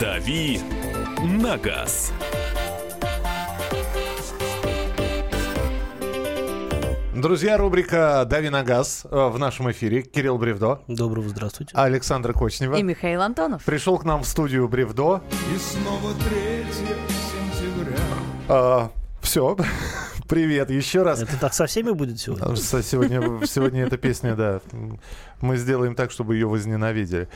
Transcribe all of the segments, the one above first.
«Дави на газ». Друзья, рубрика «Дави на газ» э, в нашем эфире. Кирилл Бревдо, Доброго здравствуйте. Александра Кочнева. И Михаил Антонов. Пришел к нам в студию Бревдо. И снова 3 сентября. все, привет еще раз. Это так со всеми будет сегодня? Со- Сегодня, сегодня эта песня, да, мы сделаем так, чтобы ее возненавидели.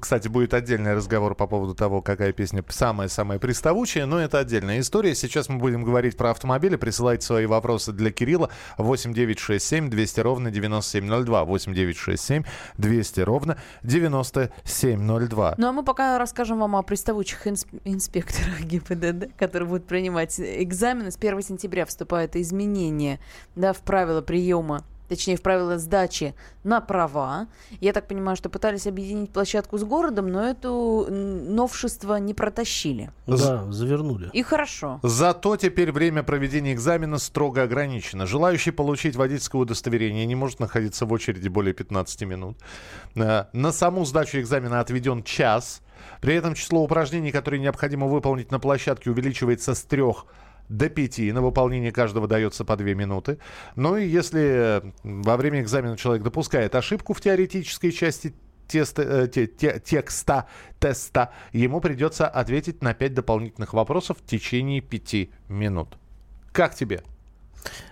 Кстати, будет отдельный разговор по поводу того, какая песня самая-самая приставучая, но это отдельная история. Сейчас мы будем говорить про автомобили. Присылайте свои вопросы для Кирилла 8967 200 ровно 9702. 8967 200 ровно 9702. Ну а мы пока расскажем вам о приставучих инс- инспекторах ГИБДД, которые будут принимать экзамены. С 1 сентября вступают изменения да, в правила приема точнее, в правила сдачи на права. Я так понимаю, что пытались объединить площадку с городом, но это новшество не протащили. Да, завернули. И хорошо. Зато теперь время проведения экзамена строго ограничено. Желающий получить водительское удостоверение не может находиться в очереди более 15 минут. Э, На саму сдачу экзамена отведен час. При этом число упражнений, которые необходимо выполнить на площадке, увеличивается с трех до 5. На выполнение каждого дается по 2 минуты. Ну и если э, во время экзамена человек допускает ошибку в теоретической части теста, э, те- те- текста теста, ему придется ответить на 5 дополнительных вопросов в течение 5 минут. Как тебе?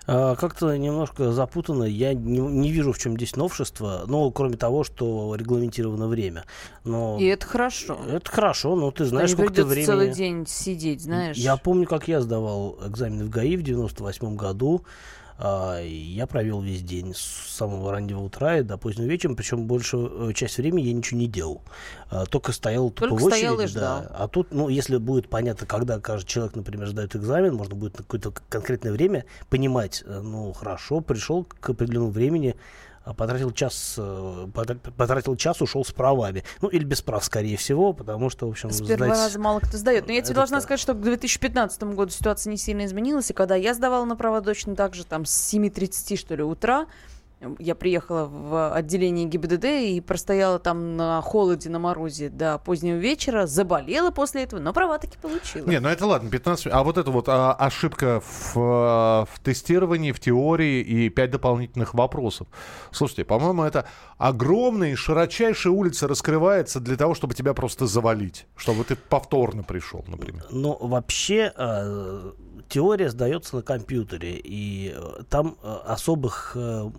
А, Как-то немножко запутанно. Я не, не вижу, в чем здесь новшество. Ну, кроме того, что регламентировано время. Но И это хорошо. это хорошо, но ты знаешь, сколько придется времени... целый день сидеть, знаешь. Я помню, как я сдавал экзамены в ГАИ в 98 году. А, Я провел весь день с самого раннего утра и до позднего вечера, причем большую э, часть времени я ничего не делал. А, Только стоял тупо Только в стоял и очереди, да. ждал. А тут, ну, если будет понятно, когда каждый человек, например, сдает экзамен, можно будет на какое-то конкретное время понимать, э, ну, хорошо, пришел к определенному времени, потратил час, э, потра- потратил час, ушел с правами. Ну, или без прав, скорее всего, потому что, в общем, С первого сдать- раза мало кто сдает. Но я тебе Это должна да. сказать, что к 2015 году ситуация не сильно изменилась. И когда я сдавала на права точно так же, там с 7.30, что ли, утра, я приехала в отделение ГИБДД и простояла там на холоде, на морозе до позднего вечера, заболела после этого, но права таки получила. Не, ну это ладно, 15 минут. А вот это вот а, ошибка в, а, в тестировании, в теории и 5 дополнительных вопросов. Слушайте, по-моему, это огромная и широчайшая улица раскрывается для того, чтобы тебя просто завалить. Чтобы ты повторно пришел, например. Но вообще э, теория сдается на компьютере, и э, там э, особых, э,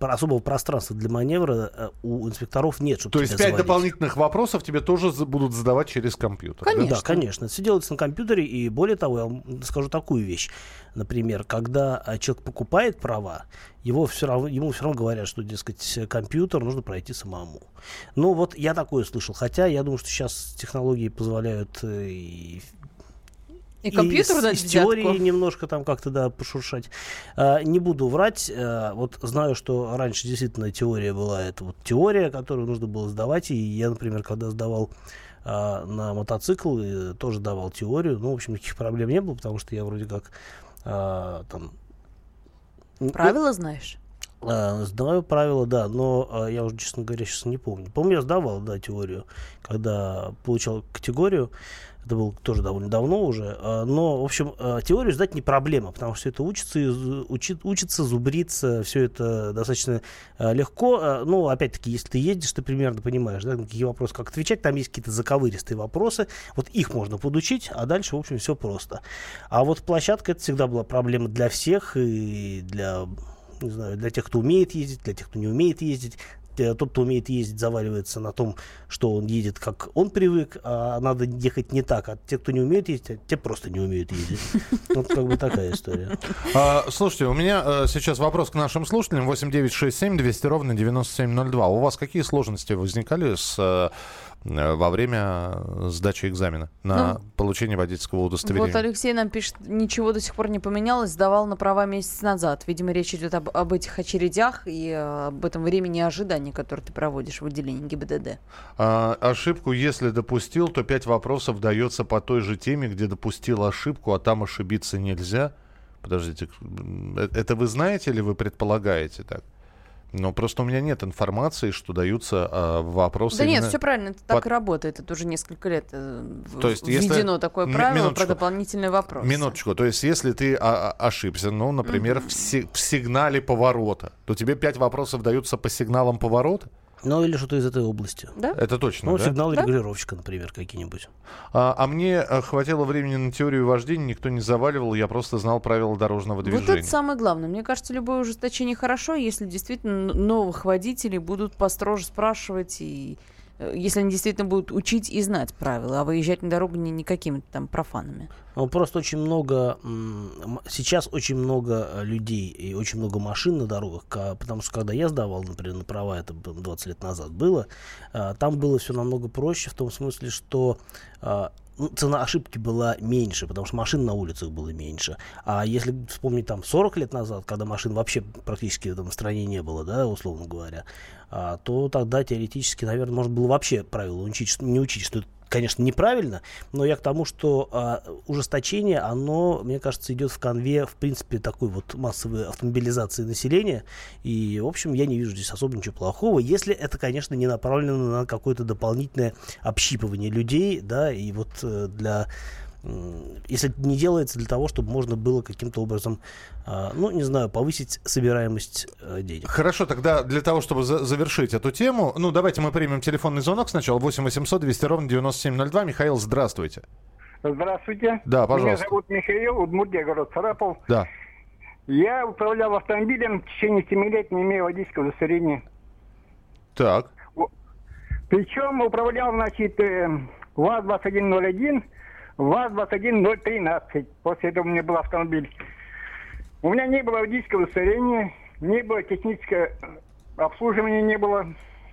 особого пространства для маневра у инспекторов нет, чтобы То есть тебя 5 завалить. дополнительных вопросов тебе тоже будут задавать через компьютер. да? Конечно. Да, конечно. Все делается на компьютере, и более того, я вам скажу такую вещь. Например, когда человек покупает права, его все равно, ему все равно говорят, что, дескать, компьютер нужно пройти самому. Ну, вот я такое слышал. Хотя я думаю, что сейчас технологии позволяют э, и И из, дать из взятку. теории немножко там как-то, да, пошуршать. А, не буду врать. а, вот знаю, что раньше действительно теория была, это вот теория, которую нужно было сдавать. И я, например, когда сдавал а, на мотоцикл, э, тоже давал теорию. Ну, в общем, никаких проблем не было, потому что я вроде как а, там... Правила знаешь? А, Знаю правила, да, но а, я уже, честно говоря, сейчас не помню. Помню, я сдавал, да, теорию, когда получал категорию. Это было тоже довольно давно уже. А, Но, в общем, а, теорию сдать не проблема, потому что это учится, и зу- учи- учится, зубрится, все это достаточно а, легко. А, Ну, опять-таки, если ты ездишь, ты примерно понимаешь, да, на какие вопросы как отвечать. Там есть какие-то заковыристые вопросы. Вот их можно подучить, а дальше, в общем, все просто. А вот площадка это всегда была проблема для всех и для не знаю, для тех, кто умеет ездить, для тех, кто не умеет ездить. Э, Тот, кто умеет ездить, заваливается на том, что он едет, как он привык, а надо ехать не так. А те, кто не умеет ездить, а те просто не умеют ездить. Вот как бы такая история. А, слушайте, у меня э, сейчас вопрос к нашим слушателям. 8967 200 ровно 9702. У вас какие сложности возникали с, э, во время сдачи экзамена на получение водительского удостоверения? Вот Алексей нам пишет, ничего до сих пор не поменялось, сдавал на права месяц назад. Видимо, речь идет об, об этих очередях и э, об этом времени ожидания, которое ты проводишь в отделении ГИБДД. А, ошибку, если допустил, то 5 вопросов дается по той же теме, где допустил ошибку, а там ошибиться нельзя. Подождите, э- это вы знаете или вы предполагаете так? Но просто у меня нет информации, что даются а, вопросы. Да нет, все правильно, это так под- и работает. Это уже несколько лет э, То есть, если- введено такое М- правило минуточку. про дополнительные вопросы. Минуточку. То есть, если ты а, а, ошибся, ну, например, в, си- в сигнале поворота, то тебе пять вопросов даются по сигналам поворота? Ну, или что-то из этой области. Да? Это точно, Ну, да? сигнал Да. регулировщика, например, какие-нибудь. А, а мне а, хватило времени на теорию вождения, никто не заваливал, я просто знал правила дорожного Вот движения. это самое главное. Мне кажется, любое ужесточение хорошо, если действительно новых водителей будут построже спрашивать, и э, если они действительно будут учить и знать правила, а выезжать на дорогу не, не какими-то там профанами. Ну, просто очень много, сейчас очень много э, людей и очень много машин на дорогах, потому что когда я сдавал, например, на права, это б- 20 лет назад было, а, там было все намного проще в том смысле, что а, цена ошибки была меньше, потому что машин на улицах было меньше. А если вспомнить там 40 лет назад, когда машин вообще практически в стране не было, да, условно говоря, а, то тогда теоретически, наверное, можно было вообще что- не учить, что конечно, неправильно, но я к тому, что а, ужесточение, оно, мне кажется, идет в конве, в принципе, такой вот массовой автомобилизации населения. И, в общем, я не вижу здесь особо ничего плохого, если это, конечно, не направлено на какое-то дополнительное общипывание людей, да, и вот э, для если это не делается для того, чтобы можно было каким-то образом, а, ну, не знаю, повысить собираемость э, денег. Хорошо, тогда для того, чтобы за- завершить эту тему, ну, давайте мы примем телефонный звонок сначала. 8 800 200 ровно 9702. Михаил, здравствуйте. Здравствуйте. Да, пожалуйста. Меня зовут Михаил, Удмуртия, город Сарапов. Да. Я управлял автомобилем в течение 7 лет, не имея водительского удостоверения. Так. Причем управлял, значит, э, ВАЗ-2101, ВАЗ-21013. После этого у меня был автомобиль. У меня не было водительского удостоверения, не было технического обслуживания, не было.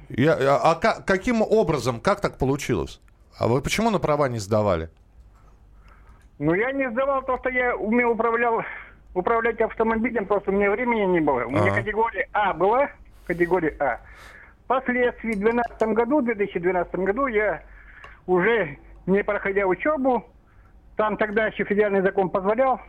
Я, а а ка- каким образом, как так получилось? А вы почему на права не сдавали? Но я не сдавал то, что я умел управлял, управлять автомобилем, просто у меня времени не было. У меня Ага. категория А была, категория А. Впоследствии в 2012 году, в 2012 году я уже не проходя учебу, там тогда еще федеральный закон позволял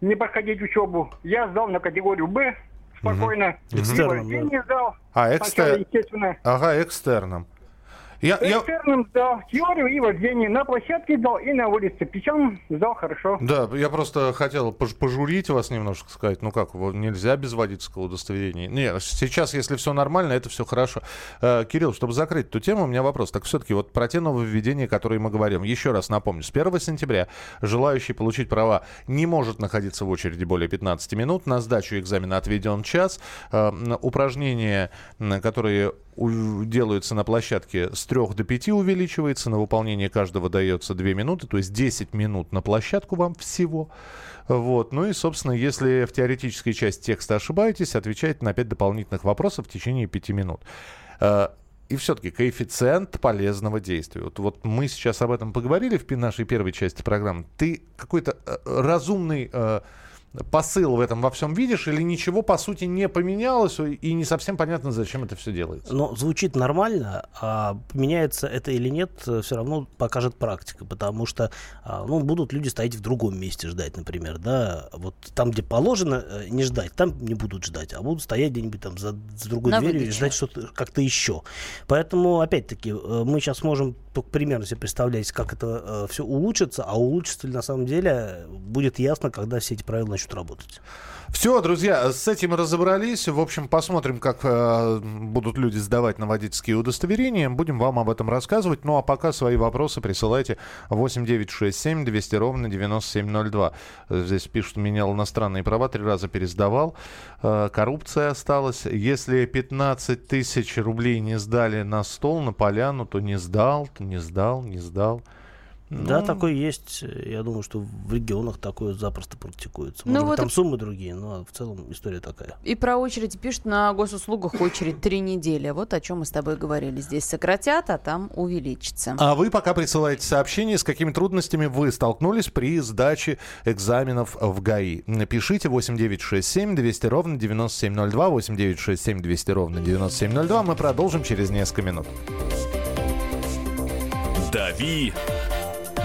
не проходить учебу, я сдал на категорию Б спокойно. И Экстерном, сдал. А, Сначала, экстер- естественно, Ага, экстерном. Я, я- экстерном сдал теорию и вождение. На площадке сдал и на улице. Причем сдал хорошо. Да, я просто хотел пож- пожурить вас немножко, сказать, ну как, нельзя без водительского удостоверения. Нет, сейчас, если все нормально, это все хорошо. Э, Кирилл, чтобы закрыть эту тему, у меня вопрос. Так все-таки вот про те нововведения, которые мы говорим. Еще раз напомню, с 1 сентября желающий получить права не может находиться в очереди более 15 минут. На сдачу экзамена отведен час. Э, упражнения, которые делаются на площадке с 3 до 5 увеличивается, на выполнение каждого дается 2 минуты, то есть 10 минут на площадку вам всего. Вот. Ну и, собственно, если в теоретической части текста ошибаетесь, отвечаете на 5 дополнительных вопросов в течение 5 минут. Э, И все-таки коэффициент полезного действия. Вот, вот мы сейчас об этом поговорили в нашей первой части программы. Ты какой-то э, разумный э, посыл в этом во всем видишь, или ничего по сути не поменялось, и не совсем понятно, зачем это все делается? Но звучит нормально, а поменяется это или нет, все равно покажет практика, потому что а, ну, будут люди стоять в другом месте ждать, например, да, вот там, где положено э, не ждать, там не будут ждать, а будут стоять где-нибудь там за, за другой На дверью и выдаче. ждать что-то как-то еще. Поэтому, опять-таки, э, мы сейчас можем только примерно себе представлять, как это все улучшится, а улучшится ли на самом деле будет ясно, когда все эти правила начнут работать. Все, друзья, с этим разобрались. В общем, посмотрим, как э, будут люди сдавать на водительские удостоверения. Будем вам об этом рассказывать. Ну а пока свои вопросы присылайте 8967 200 ровно 9702. Э, Здесь пишут, менял иностранные права, три раза пересдавал. Э, коррупция осталась. Если 15 тысяч рублей не сдали на стол, на поляну, то не сдал, то не сдал, не сдал. Да, Ну, такое есть. Я думаю, что в регионах такое запросто практикуется. Ну Может быть, вот там и- суммы другие, но в целом история такая. И про очередь пишут, на госуслугах очередь три недели. Вот о чем мы с тобой говорили. Здесь сократят, а там увеличится. А вы пока присылаете сообщение, с какими трудностями вы столкнулись при сдаче экзаменов в ГАИ. Напишите 8967 200 ровно 9702, 8967 200 ровно 9702. Мы продолжим через несколько минут. «Дави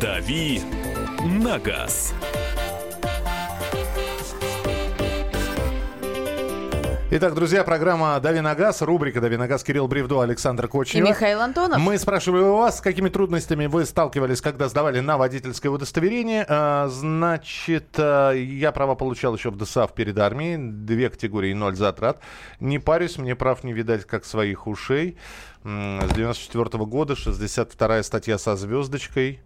«Дави на газ». Итак, друзья, программа «Дави на газ», рубрика «Дави на газ», Кирилл Бревдо, Александр И Кочнев. Михаил Антонов. Мы спрашивали у вас, с какими трудностями вы сталкивались, когда сдавали на водительское удостоверение. А, значит, а, я права получал еще в ДСАФ перед армией. Две категории, ноль затрат. Не парюсь, мне прав не видать, как своих ушей. С 94 года, 62 статья со звездочкой.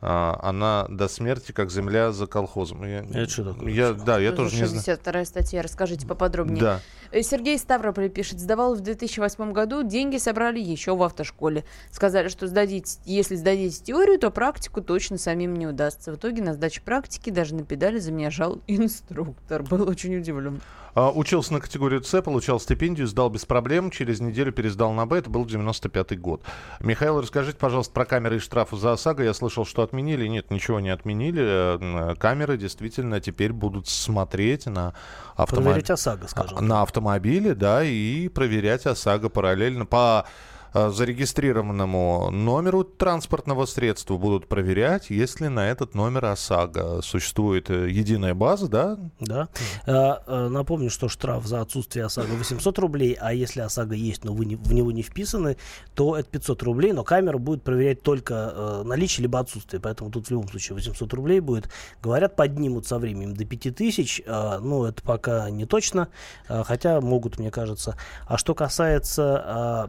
А, Она до смерти, как земля за колхозом. Я, Это что такое? Я, да, я Что тоже не знаю. 62 статья, расскажите поподробнее. Да. Э, Сергей Ставрополь пишет, сдавал в 2008 году, деньги собрали еще в автошколе. Сказали, что сдадите, если сдадите теорию, то практику точно самим не удастся. В итоге на сдаче практики даже на педали за меня жал инструктор. Был очень удивлен. А, Учился на категорию С, получал стипендию, сдал без проблем. Через неделю пересдал на Б. Это был 95-й год. Михаил, расскажите, пожалуйста, про камеры и штрафы за ОСАГО. Я слышал, что отменили. Нет, ничего не отменили. Э, Камеры действительно теперь будут смотреть на автомобиль. Проверить ОСАГО, скажем. На автомобиле, да, и проверять ОСАГО параллельно по э, зарегистрированному номеру транспортного средства будут проверять, если на этот номер ОСАГО существует э, единая база, да? Да. А, Напомню, что штраф за отсутствие ОСАГО 800 рублей, а если ОСАГО есть, но вы в него не вписаны, то это 500 рублей, но камера будет проверять только э, наличие либо отсутствие, поэтому тут в любом случае 800 рублей будет. Говорят, поднимут со временем до 5000, а, ну это пока не точно, хотя могут, мне кажется. А что касается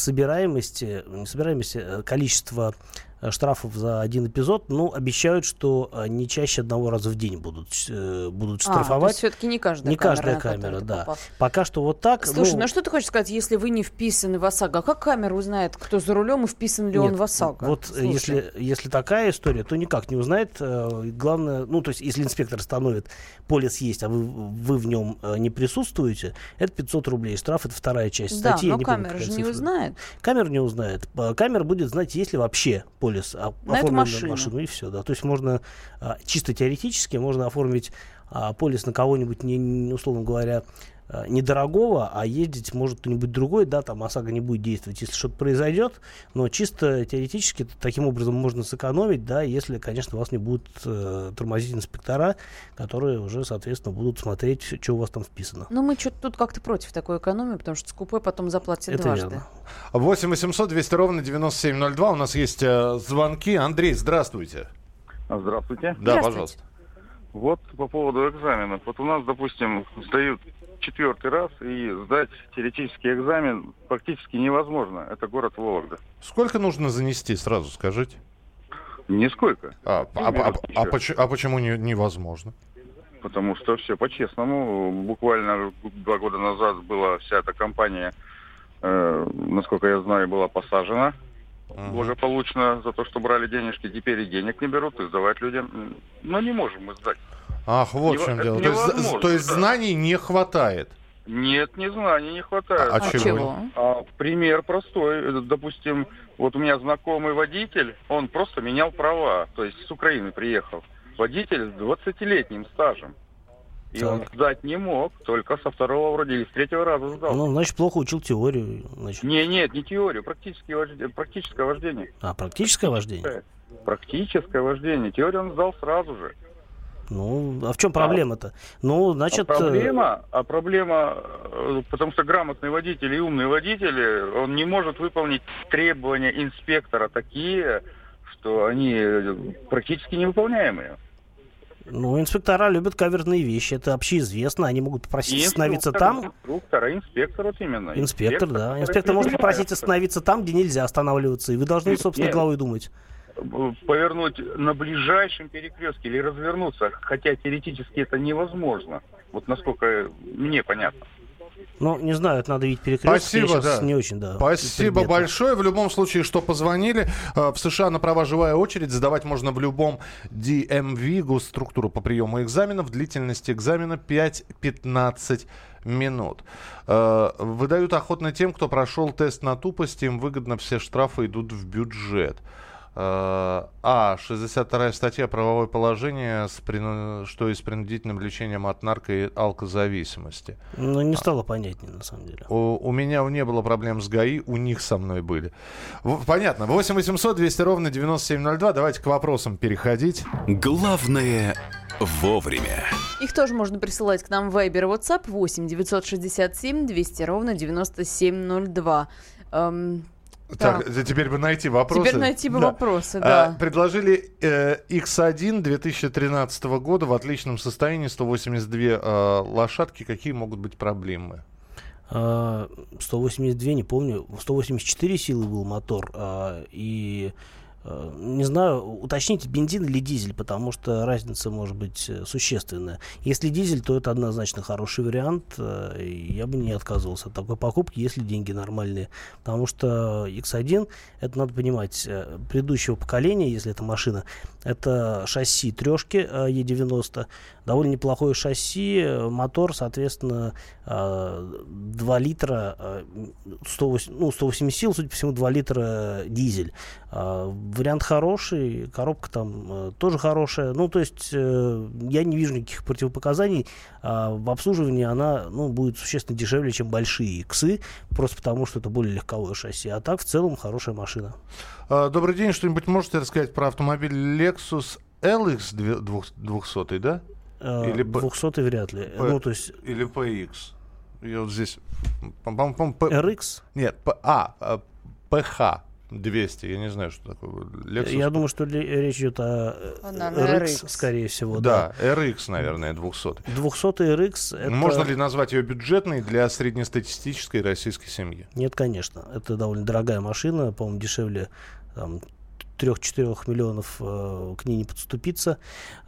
собираемости, не собираемости, а количества э, штрафов за один эпизод, ну, обещают, что э, не чаще одного раза в день будут, э, будут А, штрафовать. есть все-таки не каждая не камера, каждая на которую камера, да. попал. Пока что вот так. Слушай, ну, что ты хочешь сказать, если вы не вписаны в ОСАГО? А как камера узнает, кто за рулем и вписан ли он Нет, в ОСАГО? Вот э, Слушай. если, если такая история, то никак не узнает. Главное, ну, то есть, если инспектор установит, полис есть, а вы, вы в нем не присутствуете, это 500 рублей. Штраф это вторая часть Да, статьи. я но не помню, камера какая же не цифра. узнает. Камера не узнает. Камера будет знать, есть ли вообще полис а- На эту машину. машину, и все. Да. То есть можно а, чисто теоретически можно оформить а, полис на кого-нибудь, не, условно говоря, недорогого, а ездить может кто-нибудь другой, да, там ОСАГО не будет действовать, если что-то произойдет, но чисто теоретически таким образом можно сэкономить, да, если, конечно, вас не будут э, тормозить инспектора, которые уже, соответственно, будут смотреть, что у вас там вписано. Но мы что-то тут как-то против такой экономии, потому что скупой потом заплатит Это дважды. верно. 8 800 200 ровно 9702. У нас есть э, звонки. Андрей, здравствуйте. Здравствуйте. Да, Здравствуйте. пожалуйста. Вот по поводу экзаменов. Вот у нас, допустим, сдают четвертый раз, и сдать теоретический экзамен практически невозможно. Это город Вологда. Сколько нужно занести, сразу скажите? Нисколько. А, а- а- а чё? поч- а почему не- невозможно? Потому что все по-честному. Буквально два года назад была вся эта компания, э, насколько я знаю, была посажена Мгм. благополучно за то, что брали денежки. Теперь и денег не берут, и сдавать людям. Но не можем мы сдать. Ах, вот в Нево- чем это дело. То есть, то есть знаний не хватает. Нет, не знаний не хватает. А А чего? А, пример простой. Допустим, вот у меня знакомый водитель, он просто менял права, то есть с Украины приехал. Водитель с 20-летним стажем. И он Так. сдать не мог, только со второго вроде или с третьего раза сдал. Ну, значит, плохо учил теорию. Значит. Не, нет, не теорию, практическое вождение. Практическое вождение. А, практическое вождение? Практическое вождение. Теорию он сдал сразу же. Ну, а в чем проблема-то? Ну, значит... а э, проблема, а проблема, э, потому что грамотный водитель и умный водитель, э, он не может выполнить требования инспектора такие, что они практически невыполняемые. Ну, инспектора любят каверные вещи, это общеизвестно. Они могут попросить остановиться там. Инструктор, а инспектор вот именно. Инспектор, да. который Инспектор может попросить остановиться там, где нельзя останавливаться. И вы должны, собственно, Нет. головой думать. Повернуть на ближайшем перекрестке или развернуться, хотя теоретически это невозможно. Вот насколько мне понятно. Ну, не знаю, это надо видеть перекресток. Спасибо, да. не очень, да. Спасибо предметно. большое. В любом случае, что позвонили. Э, В США на права живая очередь. Сдавать можно в любом DMV, госструктуру по приему экзаменов. Длительность экзамена 5-15 минут. Э, Выдают охотно тем, кто прошел тест на тупость. Им выгодно все штрафы идут в бюджет. А, 62 статья правовое положение, с прину- что и с принудительным лечением от нарко- и алкозависимости. Ну, не стало понятнее, на самом деле. У, у меня не было проблем с ГАИ, у них со мной были. В- понятно. 8 800 200 ровно 9702. Давайте к вопросам переходить. Главное вовремя. Их тоже можно присылать к нам в Viber WhatsApp 8 967 200 ровно 9702. Эм, Так, Так. теперь бы найти вопросы. Теперь найти бы Да. вопросы, А, да. предложили э, X1 2013 года в отличном состоянии, 182 э, лошадки. Какие могут быть проблемы? А, 182, не помню, 184 силы был мотор, а, и а, не знаю, уточните, бензин или дизель, потому что разница может быть э, существенная. Если дизель, то это однозначно хороший вариант, э, я бы не отказывался от такой покупки, если деньги нормальные, потому что X1, это надо понимать, э, предыдущего поколения, если это машина, это шасси трешки э, E90, довольно неплохое шасси, э, мотор, соответственно, э, 2 литра, э, 108, ну, 180 сил, судя по всему, 2 литра э, дизель. А, Вариант хороший, коробка там э, тоже хорошая. Ну, то есть э, я не вижу никаких противопоказаний. А В обслуживании она ну, будет существенно дешевле, чем большие иксы, просто потому что это более легковое шасси. А так, в целом, хорошая машина. Э, добрый день. Что-нибудь можете рассказать про автомобиль Lexus LX 200, да? Э, Или П- 200 вряд ли. П- Ну, то есть Или PX? Я вот здесь... по- по- по- П- RX, Нет, П- а, PH 200, я не знаю, что такое. Lexus. я думаю, что ли- речь идет о э, RX, RX. скорее всего. Да. Да, RX, наверное, 200. 200 RX это... Можно ли назвать ее бюджетной для среднестатистической российской семьи? Нет, конечно. Это довольно дорогая машина, по-моему, дешевле там, 3-4 миллионов э, к ней не подступиться.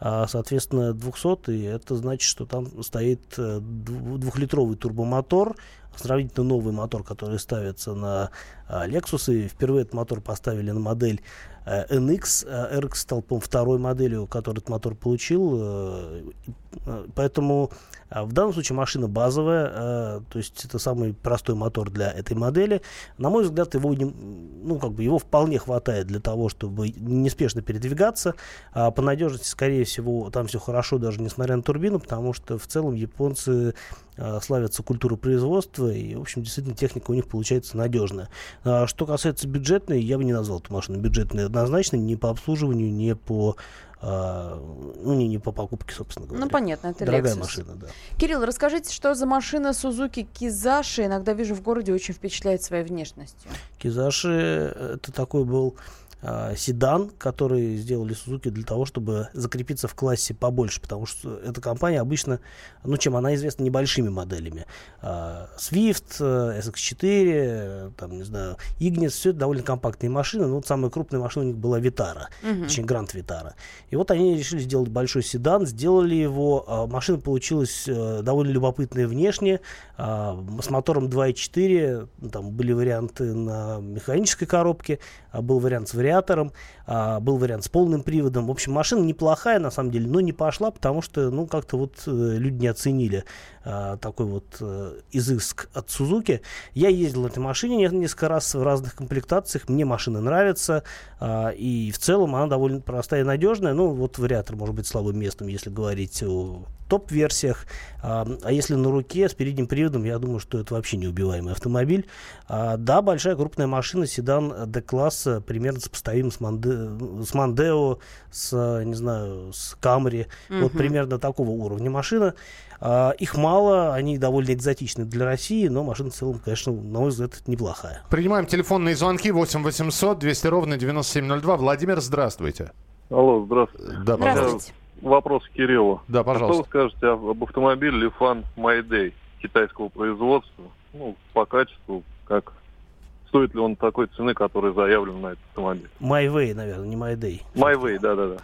А, соответственно, 200 и это значит, что там стоит э, дву- двухлитровый турбомотор, сравнительно новый мотор, который ставится на а, Lexus. И впервые этот мотор поставили на модель э, NX. А RX стал, по-моему, второй моделью, которую этот мотор получил. Э, э, Поэтому а, в данном случае машина базовая, э, то есть это самый простой мотор для этой модели. На мой взгляд, его, не- ну, как бы его вполне хватает для того, чтобы неспешно передвигаться. А по надежности, скорее всего, там все хорошо, даже несмотря на турбину, потому что в целом японцы славятся культурой производства, и, в общем, действительно техника у них получается надежная. А что касается бюджетной, я бы не назвал эту машину бюджетной однозначно, ни по обслуживанию, ни по, а, ну, не, не по покупке, собственно говоря. Ну, понятно, это Дорогая Lexus. машина, да. Кирилл, расскажите, что за машина Suzuki Кизаши? Иногда вижу в городе, очень впечатляет своей внешностью. Кизаши это такой был а, седан, который сделали Suzuki для того, чтобы закрепиться в классе побольше, потому что эта компания обычно, ну чем она известна, небольшими моделями. А, Swift, э, SX4, э, там, не знаю, Ignis, все это довольно компактные машины, но вот самая крупная машина у них была Vitara, Мгм. точнее Гранд Vitara. И вот они решили сделать большой седан, сделали его, машина получилась э, довольно любопытная внешне, с мотором 2.4, ну, там были варианты на механической коробке, а, был вариант с вариатором, а, был вариант с полным приводом. В общем, машина неплохая на самом деле, но не пошла, потому что, ну, как-то вот э, люди не оценили а, такой вот э, изыск от Сузуки. Я ездил на этой машине не- несколько раз в разных комплектациях, мне машина нравится, а, и в целом она довольно простая и надежная. Ну, вот вариатор может быть слабым местом, если говорить о топ-версиях. А, а если на руке с передним приводом, я думаю, что это вообще неубиваемый автомобиль. А, да, большая крупная машина, седан D-класса, примерно сопоставим с, Монде, с Мондео, с, не знаю, с Камри. Вот Мгм. примерно такого уровня машина. А, их мало, они довольно экзотичны для России, но машина в целом, конечно, на мой взгляд, неплохая. Принимаем телефонные звонки 8 800 200 ровно 9702. Владимир, здравствуйте. Алло, здравствуйте. Да, пожалуйста. Здравствуйте. Вопрос к Кириллу. Да, А Что вы пожалуйста. скажете об, об автомобиле Lifan Mayday китайского производства? Ну, по качеству, как стоит ли он такой цены, которая заявлена на этот автомобиль? Way, наверное, не. My Way, да-да-да.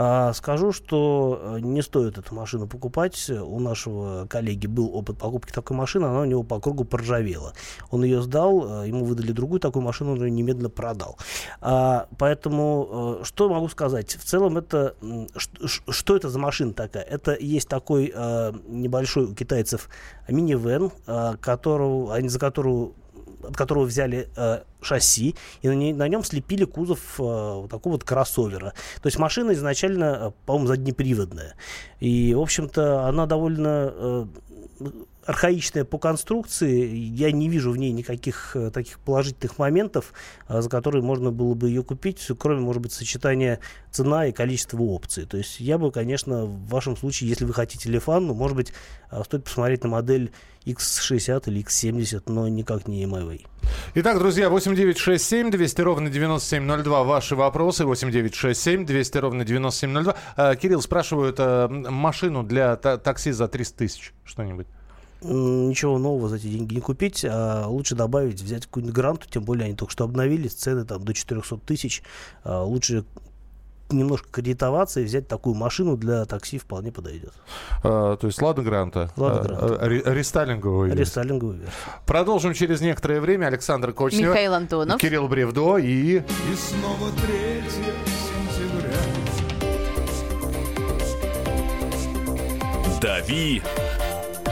А, Скажу, что э, не стоит эту машину покупать. У нашего коллеги был опыт покупки такой машины, она у него по кругу поржавела. Он ее сдал, э, ему выдали другую такую машину, он ее немедленно продал. А, Поэтому, э, что могу сказать? В целом, это что это за машина такая? Это есть такой небольшой у китайцев минивэн, которого, они за которого от которого взяли э, шасси, и на, на нем слепили кузов э, вот такого вот кроссовера. То есть машина изначально, э, по-моему, заднеприводная. И, в общем-то, она довольно э, архаичная по конструкции. Я не вижу в ней никаких э, таких положительных моментов, э, за которые можно было бы ее купить, кроме, может быть, сочетания цена и количества опций. То есть я бы, конечно, в вашем случае, если вы хотите Лифан, ну, может быть, э, стоит посмотреть на модель X60 или X70, но никак не MIV. Итак, друзья, 8967 200 ровно 9702. Ваши вопросы 8967 200 ровно 9702. Э, Кирилл спрашивают машину для та- такси за 300 тысяч. Что-нибудь. Ничего нового за эти деньги не купить, а лучше добавить, взять какую-нибудь гранту, тем более они только что обновились, цены там до 400 тысяч. А, Лучше немножко кредитоваться и взять такую машину для такси вполне подойдет. Э, то есть Лада Гранта. Лада Э, Гранта. ре- рестайлинговую версию. Рестайлинговую версию. Продолжим через некоторое время. Александр Кочнев. Михаил Антонов. Кирилл Бревдо и... И снова 3 сентября «Дави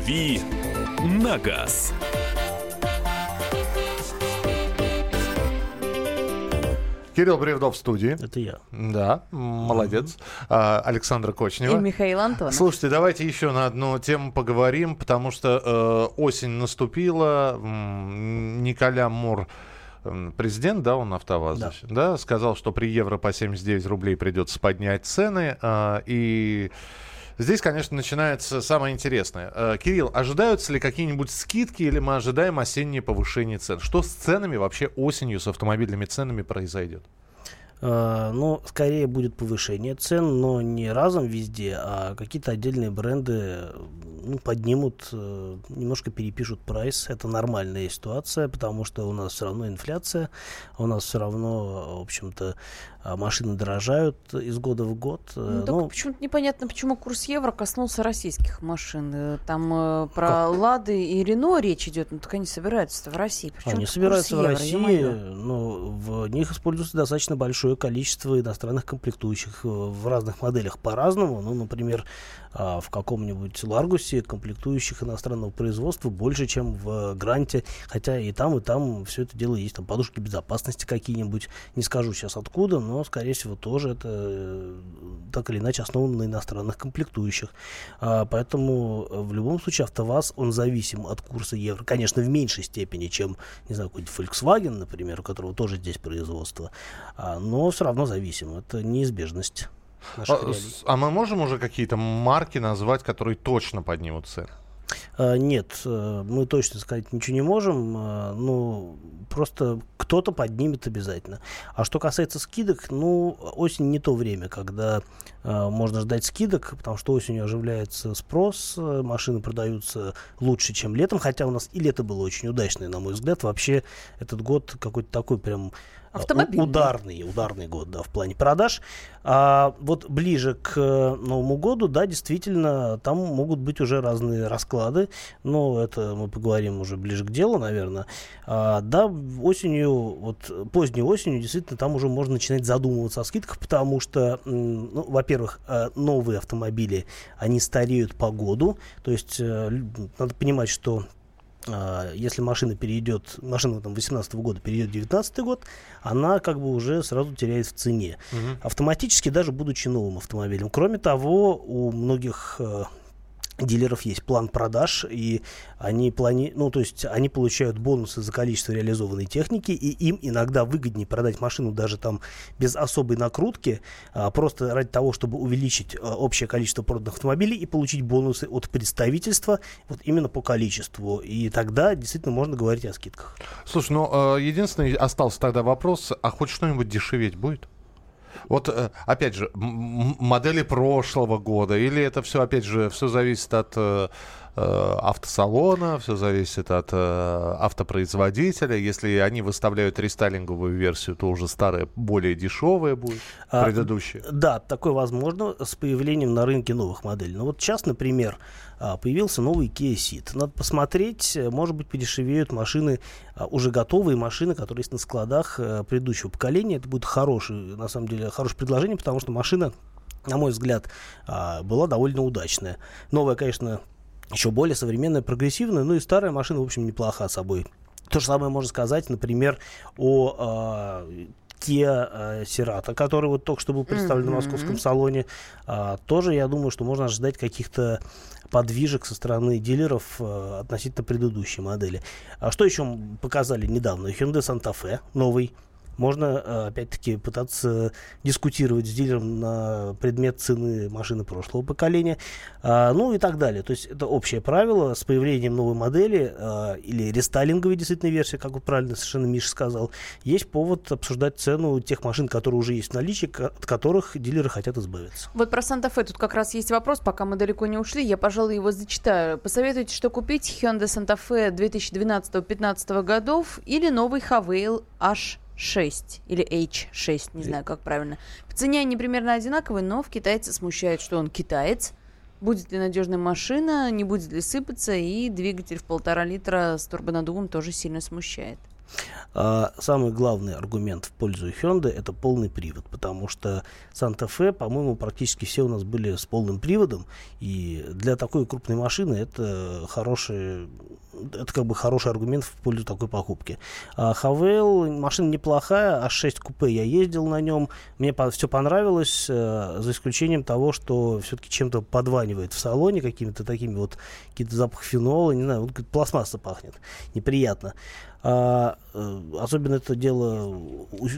«Дави на газ». Кирилл Бревдо в студии. Это я. Да, молодец. А, Александра Кочнева. И Михаил Антонов. Слушайте, давайте еще на одну тему поговорим, потому что э, осень наступила. Николя Мур, м, президент, да, он АвтоВАЗ, Да. да, сказал, что при евро по 79 рублей придется поднять цены. э, и здесь, конечно, начинается самое интересное. Э, Кирилл, ожидаются ли какие-нибудь скидки или мы ожидаем осеннее повышение цен? Что с ценами вообще осенью, с автомобильными ценами произойдет? А, Ну, скорее будет повышение цен, но не разом везде, а какие-то отдельные бренды ну, поднимут, э, немножко перепишут прайс. Это нормальная ситуация, потому что у нас все равно инфляция, у нас все равно, в общем-то, а, машины дорожают из года в год. Э, Ну, ну, почему-то непонятно, почему курс евро коснулся российских машин. Э, Там э, про Лады и Рено речь идет, ну так они собираются в России. Причем Они собираются в России, но в них используется достаточно большое количество иностранных комплектующих э, в разных моделях по-разному. Ну, например, а, в каком-нибудь Ларгусе комплектующих иностранного производства больше, чем в Гранте, хотя и там, и там все это дело есть. Там подушки безопасности какие-нибудь, не скажу сейчас откуда, но, скорее всего, тоже это э, так или иначе основано на иностранных комплектующих. А, Поэтому э, в любом случае АвтоВАЗ, он зависим от курса евро. Конечно, в меньшей степени, чем, не знаю, какой-нибудь Volkswagen, например, у которого тоже здесь производство. А, Но все равно зависим. Это неизбежность. А, а мы можем уже какие-то марки назвать, которые точно поднимут цены? А, Нет, э, мы точно сказать ничего не можем. а, Ну, просто кто-то поднимет обязательно. А что касается скидок, ну, осень не то время, когда можно ждать скидок, потому что осенью оживляется спрос, э, машины продаются лучше, чем летом, хотя у нас и лето было очень удачное, на мой взгляд. Вообще этот год какой-то такой прям Автомобильный. ударный, ударный год, да, в плане продаж. А вот ближе к э, Новому году, да, действительно, там могут быть уже разные расклады, но это мы поговорим уже ближе к делу, наверное. А, да, осенью, вот поздней осенью, действительно, там уже можно начинать задумываться о скидках, потому что, ну, во-первых, э, новые автомобили, они стареют по году, то есть э, надо понимать, что если машина перейдет, машина там 18 года перейдет в 19 год, она как бы уже сразу теряет в цене. Автоматически, даже будучи новым автомобилем. Кроме того, у многих э, дилеров есть план продаж, и они плани... ну, то есть они получают бонусы за количество реализованной техники, и им иногда выгоднее продать машину даже там без особой накрутки, а, просто ради того, чтобы увеличить а, общее количество проданных автомобилей и получить бонусы от представительства вот именно по количеству. И тогда действительно можно говорить о скидках. Слушай, ну, э, единственный остался тогда вопрос, а хоть что-нибудь дешеветь будет? Вот, э, опять же, модели прошлого года, или это все, опять же, все зависит от э, э, автосалона, все зависит от э, автопроизводителя. Если они выставляют рестайлинговую версию, то уже старая более дешевая будет, А, предыдущая. Да, такое возможно с появлением на рынке новых моделей. Ну вот сейчас, например, появился новый Kia Ceed. Надо посмотреть, э, может быть, подешевеют машины, а, уже готовые машины, которые есть на складах э, предыдущего поколения. Это будет хороший, на самом деле, хорошее предложение, потому что машина, на мой взгляд, а, была довольно удачная. Новая, конечно, еще более современная, прогрессивная, ну и старая машина, в общем, неплоха собой. То же самое можно сказать, например, о а, Kia а, Cerato, который вот только что был представлен на московском салоне. А, тоже, я думаю, что можно ожидать каких-то подвижек со стороны дилеров а, относительно предыдущей модели. А что еще показали недавно? Hyundai Santa Fe новый. Можно, а, опять-таки, пытаться дискутировать с дилером на предмет цены машины прошлого поколения, а, ну и так далее. То есть это общее правило. С появлением новой модели а, или рестайлинговой действительно версии, как вы правильно совершенно Миша сказал, есть повод обсуждать цену тех машин, которые уже есть в наличии, от которых дилеры хотят избавиться. Вот про Санта-Фе тут как раз есть вопрос, пока мы далеко не ушли, я, пожалуй, его зачитаю. Посоветуйте, что купить Hyundai Santa Fe 2012-2015 годов или новый Havail H6 или H6, не знаю, как правильно. В цене они примерно одинаковые, но в китайце смущает, что он китаец. Будет ли надежная машина, не будет ли сыпаться, и двигатель в полтора литра с турбонаддувом тоже сильно смущает. А, самый главный аргумент в пользу Hyundai это полный привод, потому что Santa Fe, по-моему, практически все у нас были с полным приводом, и для такой крупной машины это хороший, это как бы хороший аргумент в пользу такой покупки. А Хавейл машина неплохая, А6 купе я ездил на нем, мне все понравилось, э, за исключением того, что все-таки чем-то подванивает в салоне, какими-то такими вот какие-то запах фенола, не знаю, вот пластмасса пахнет, неприятно. А, э, особенно это дело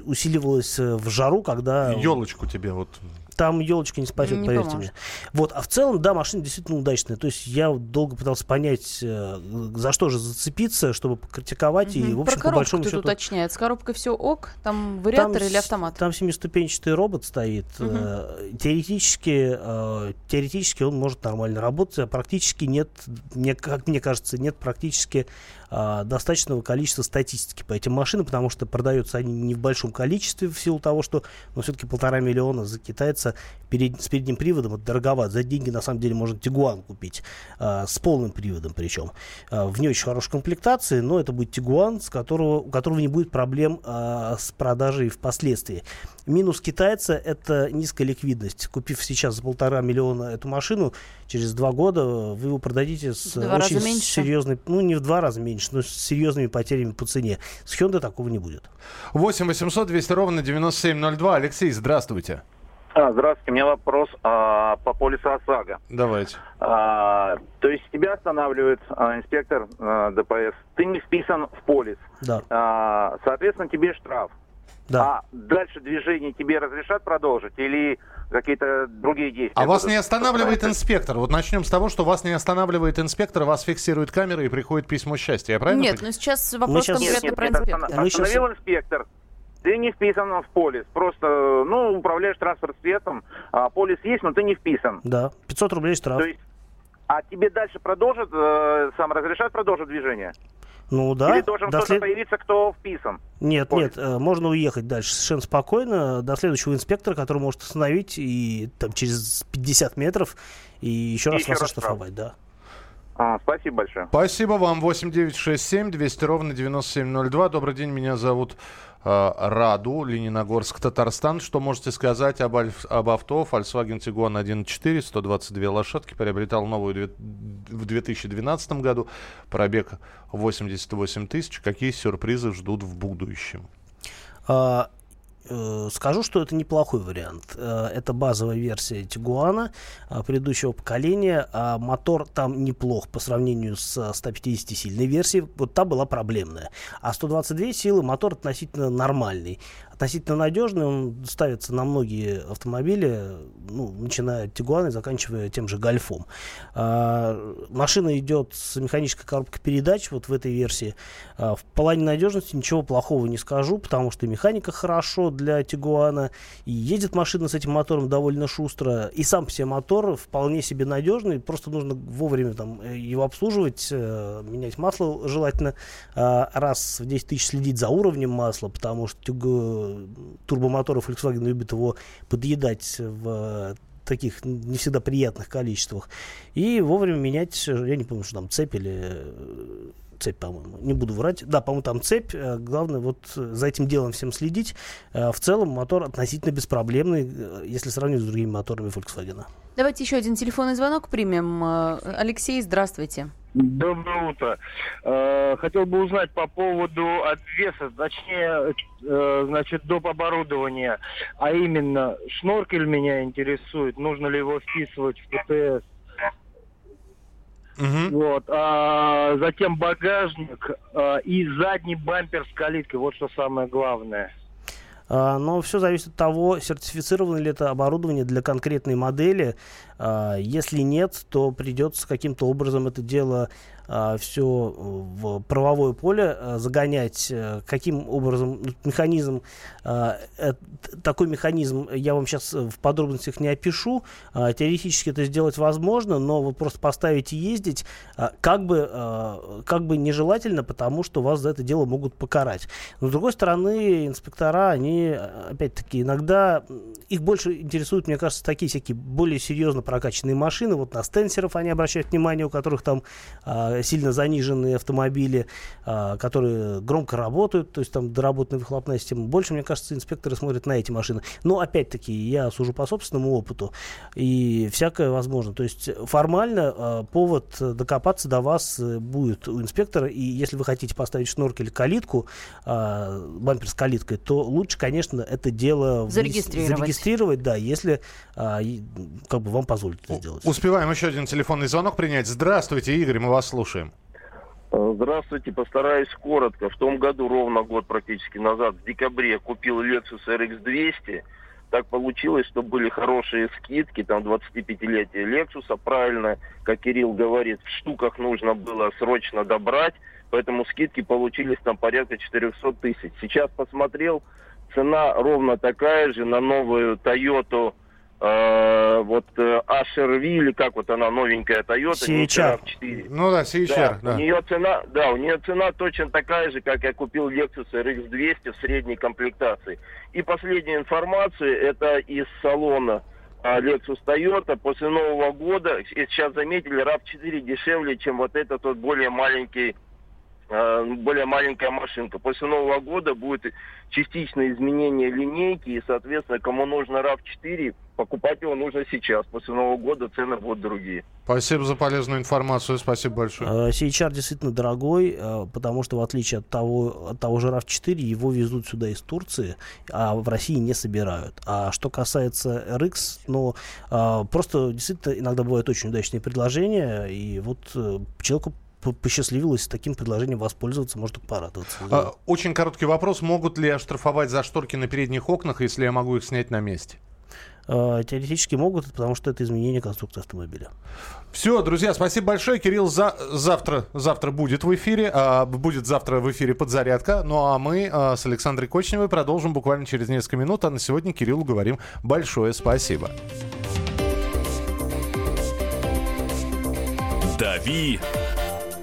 усиливалось э, в жару, когда Елочку тебе вот. Там елочка не спасет, Не поверьте поможет. мне. Вот, а в целом, да, машина действительно удачная. То есть я долго пытался понять, э, за что же зацепиться, чтобы покритиковать. И, Мгм. в Про общем, по коробку большому тут счету... уточняет. С коробкой все ок? Там вариатор Там или автомат? Там семиступенчатый робот стоит. Э, Теоретически, э, теоретически он может нормально работать, а практически нет, мне, как мне кажется, нет практически достаточного количества статистики по этим машинам, потому что продаются они не в большом количестве в силу того, что ну, все-таки полтора миллиона за китайца перед, с передним приводом это дороговато. За деньги на самом деле можно Тигуан купить э, с полным приводом причем. Э, в не очень хорошей комплектации, но это будет Тигуан, с которого, у которого не будет проблем э, с продажей впоследствии. Минус китайца – это низкая ликвидность. Купив сейчас за полтора миллиона эту машину, через два года вы его продадите с два очень серьезной, ну не в два раза меньше, но с серьезными потерями по цене. С Hyundai такого не будет. 8 800 200 ровно 9702. Алексей, здравствуйте. А, здравствуйте, у меня вопрос а, по полису ОСАГО. Давайте. А, то есть тебя останавливает а, инспектор а, ДПС, ты не вписан в полис, Да, А, соответственно, тебе штраф. да. А дальше движение тебе разрешат продолжить или какие-то другие действия? А вас не останавливает инспектор? Вот начнем с того, что вас не останавливает инспектор, вас фиксирует камера и приходит письмо счастья. Я правильно Нет, понимаю? ну сейчас вопрос щас- Нет, конкретно нет, про нет, инспектора. Мы щас- остановил инспектор. Ты не вписан в полис. Просто, ну, управляешь транспортным средством. А, полис есть, но ты не вписан. Да, 500 рублей штраф. То есть, а тебе дальше продолжат, э, сам разрешат продолжить движение? ну да. Или должен до кто-то след- появиться, кто вписан? Нет, Полис. нет, э, можно уехать дальше совершенно спокойно до следующего инспектора, который может остановить и там через 50 метров и еще И раз еще вас оштрафовать, да. А, спасибо большое. Спасибо вам. 8967 200 ровно 9702. Добрый день, меня зовут э, Раду, Лениногорск, Татарстан. Что можете сказать об, альф- об авто? Volkswagen Tiguan 1.4, 122 лошадки. Приобретал новую в 2012 году. Пробег 88 тысяч. Какие сюрпризы ждут в будущем? Э, скажу, что это неплохой вариант. Э, это базовая версия Тигуана э, предыдущего поколения. А мотор там неплох по сравнению с 150-сильной версией. Вот та была проблемная. А 122 силы мотор относительно нормальный относительно надежный, он ставится на многие автомобили, ну, начиная от Тигуана и заканчивая тем же Гольфом. А, машина идет с механической коробкой передач, вот в этой версии. А, в плане надежности ничего плохого не скажу, потому что механика хорошо для Тигуана, и едет машина с этим мотором довольно шустро, и сам себе мотор вполне себе надежный, просто нужно вовремя там э, его обслуживать, э, менять масло желательно, а, раз в 10 тысяч следить за уровнем масла, потому что турбомоторы Volkswagen любят его подъедать в таких не всегда приятных количествах. И вовремя менять, я не помню, что там цепь или э, цепь, по-моему, не буду врать. Да, по-моему, там цепь. Э, главное вот за этим делом всем следить. Э, в целом мотор относительно беспроблемный, если сравнивать с другими моторами Volkswagen. Давайте еще один телефонный звонок примем. Алексей, здравствуйте. Доброе утро. Э, хотел бы узнать по поводу обвеса, точнее, э, значит, доп. оборудования. А именно, шноркель меня интересует, нужно ли его вписывать в ПТС. Угу. Вот, а затем багажник а, и задний бампер с калиткой, вот что самое главное. А, но все зависит от того, сертифицировано ли это оборудование для конкретной модели. А, если нет, то придется каким-то образом это дело все в правовое поле а, загонять. Э, каким образом механизм, а, э, такой механизм я вам сейчас в подробностях не опишу. А, теоретически это сделать возможно, но вот просто поставить и ездить а, как бы, а, как бы нежелательно, потому что вас за это дело могут покарать. Но с другой стороны, инспектора, они, опять-таки, иногда их больше интересуют, мне кажется, такие всякие более серьезно прокачанные машины. Вот на стенсеров они обращают внимание, у которых там а, сильно заниженные автомобили, а, которые громко работают, то есть там доработанная выхлопная система. Больше, мне кажется, инспекторы смотрят на эти машины. Но, опять-таки, я сужу по собственному опыту, и всякое возможно. То есть формально а, повод докопаться до вас будет у инспектора, и если вы хотите поставить шнурк или калитку, а, бампер с калиткой, то лучше, конечно, это дело зарегистрировать, зарегистрировать да, если как бы вам позволят это сделать. Успеваем еще один телефонный звонок принять. Здравствуйте, Игорь, мы вас слушаем слушаем. Э, здравствуйте, постараюсь коротко. В том году, ровно год практически назад, в декабре купил Lexus RX 200. Так получилось, что были хорошие скидки, там 25-летие Lexus, правильно, как Кирилл говорит, в штуках нужно было срочно добрать, поэтому скидки получились там порядка 400 тысяч. Сейчас посмотрел, цена ровно такая же на новую Toyota вот э, HRV, или как вот она, новенькая Toyota, CHR. 4. Ну да, CHR, да. да. У нее цена, да, у нее цена точно такая же, как я купил Lexus RX 200 в средней комплектации. И последняя информация, это из салона а, Lexus Toyota после Нового года, и сейчас заметили, RAV4 дешевле, чем вот этот вот более маленький Э, более маленькая машинка. После Нового года будет частичное изменение линейки, и, соответственно, кому нужно RAV4, покупать его нужно сейчас. После Нового года цены будут другие. Спасибо за полезную информацию, спасибо большое. CHR действительно дорогой, э, потому что в отличие от того, от того же RAV4, его везут сюда из Турции, а в России не собирают. А что касается RX, ну, э, просто действительно иногда бывают очень удачные предложения, и вот человеку посчастливилось таким предложением воспользоваться, может только порадоваться. А, очень короткий вопрос. Могут ли оштрафовать за шторки на передних окнах, если я могу их снять на месте? А, теоретически могут, потому что это изменение конструкции автомобиля. Все, друзья, спасибо большое. Кирилл за, завтра, завтра будет в эфире. А, будет завтра в эфире подзарядка. Ну а мы а, с Александрой Кочневой продолжим буквально через несколько минут. А на сегодня Кириллу говорим большое спасибо. Дави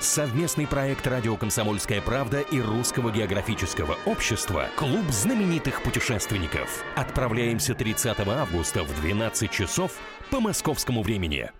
Совместный проект «Радио Комсомольская правда» и Русского географического общества «Клуб знаменитых путешественников». Отправляемся 30 августа в 12 часов по московскому времени.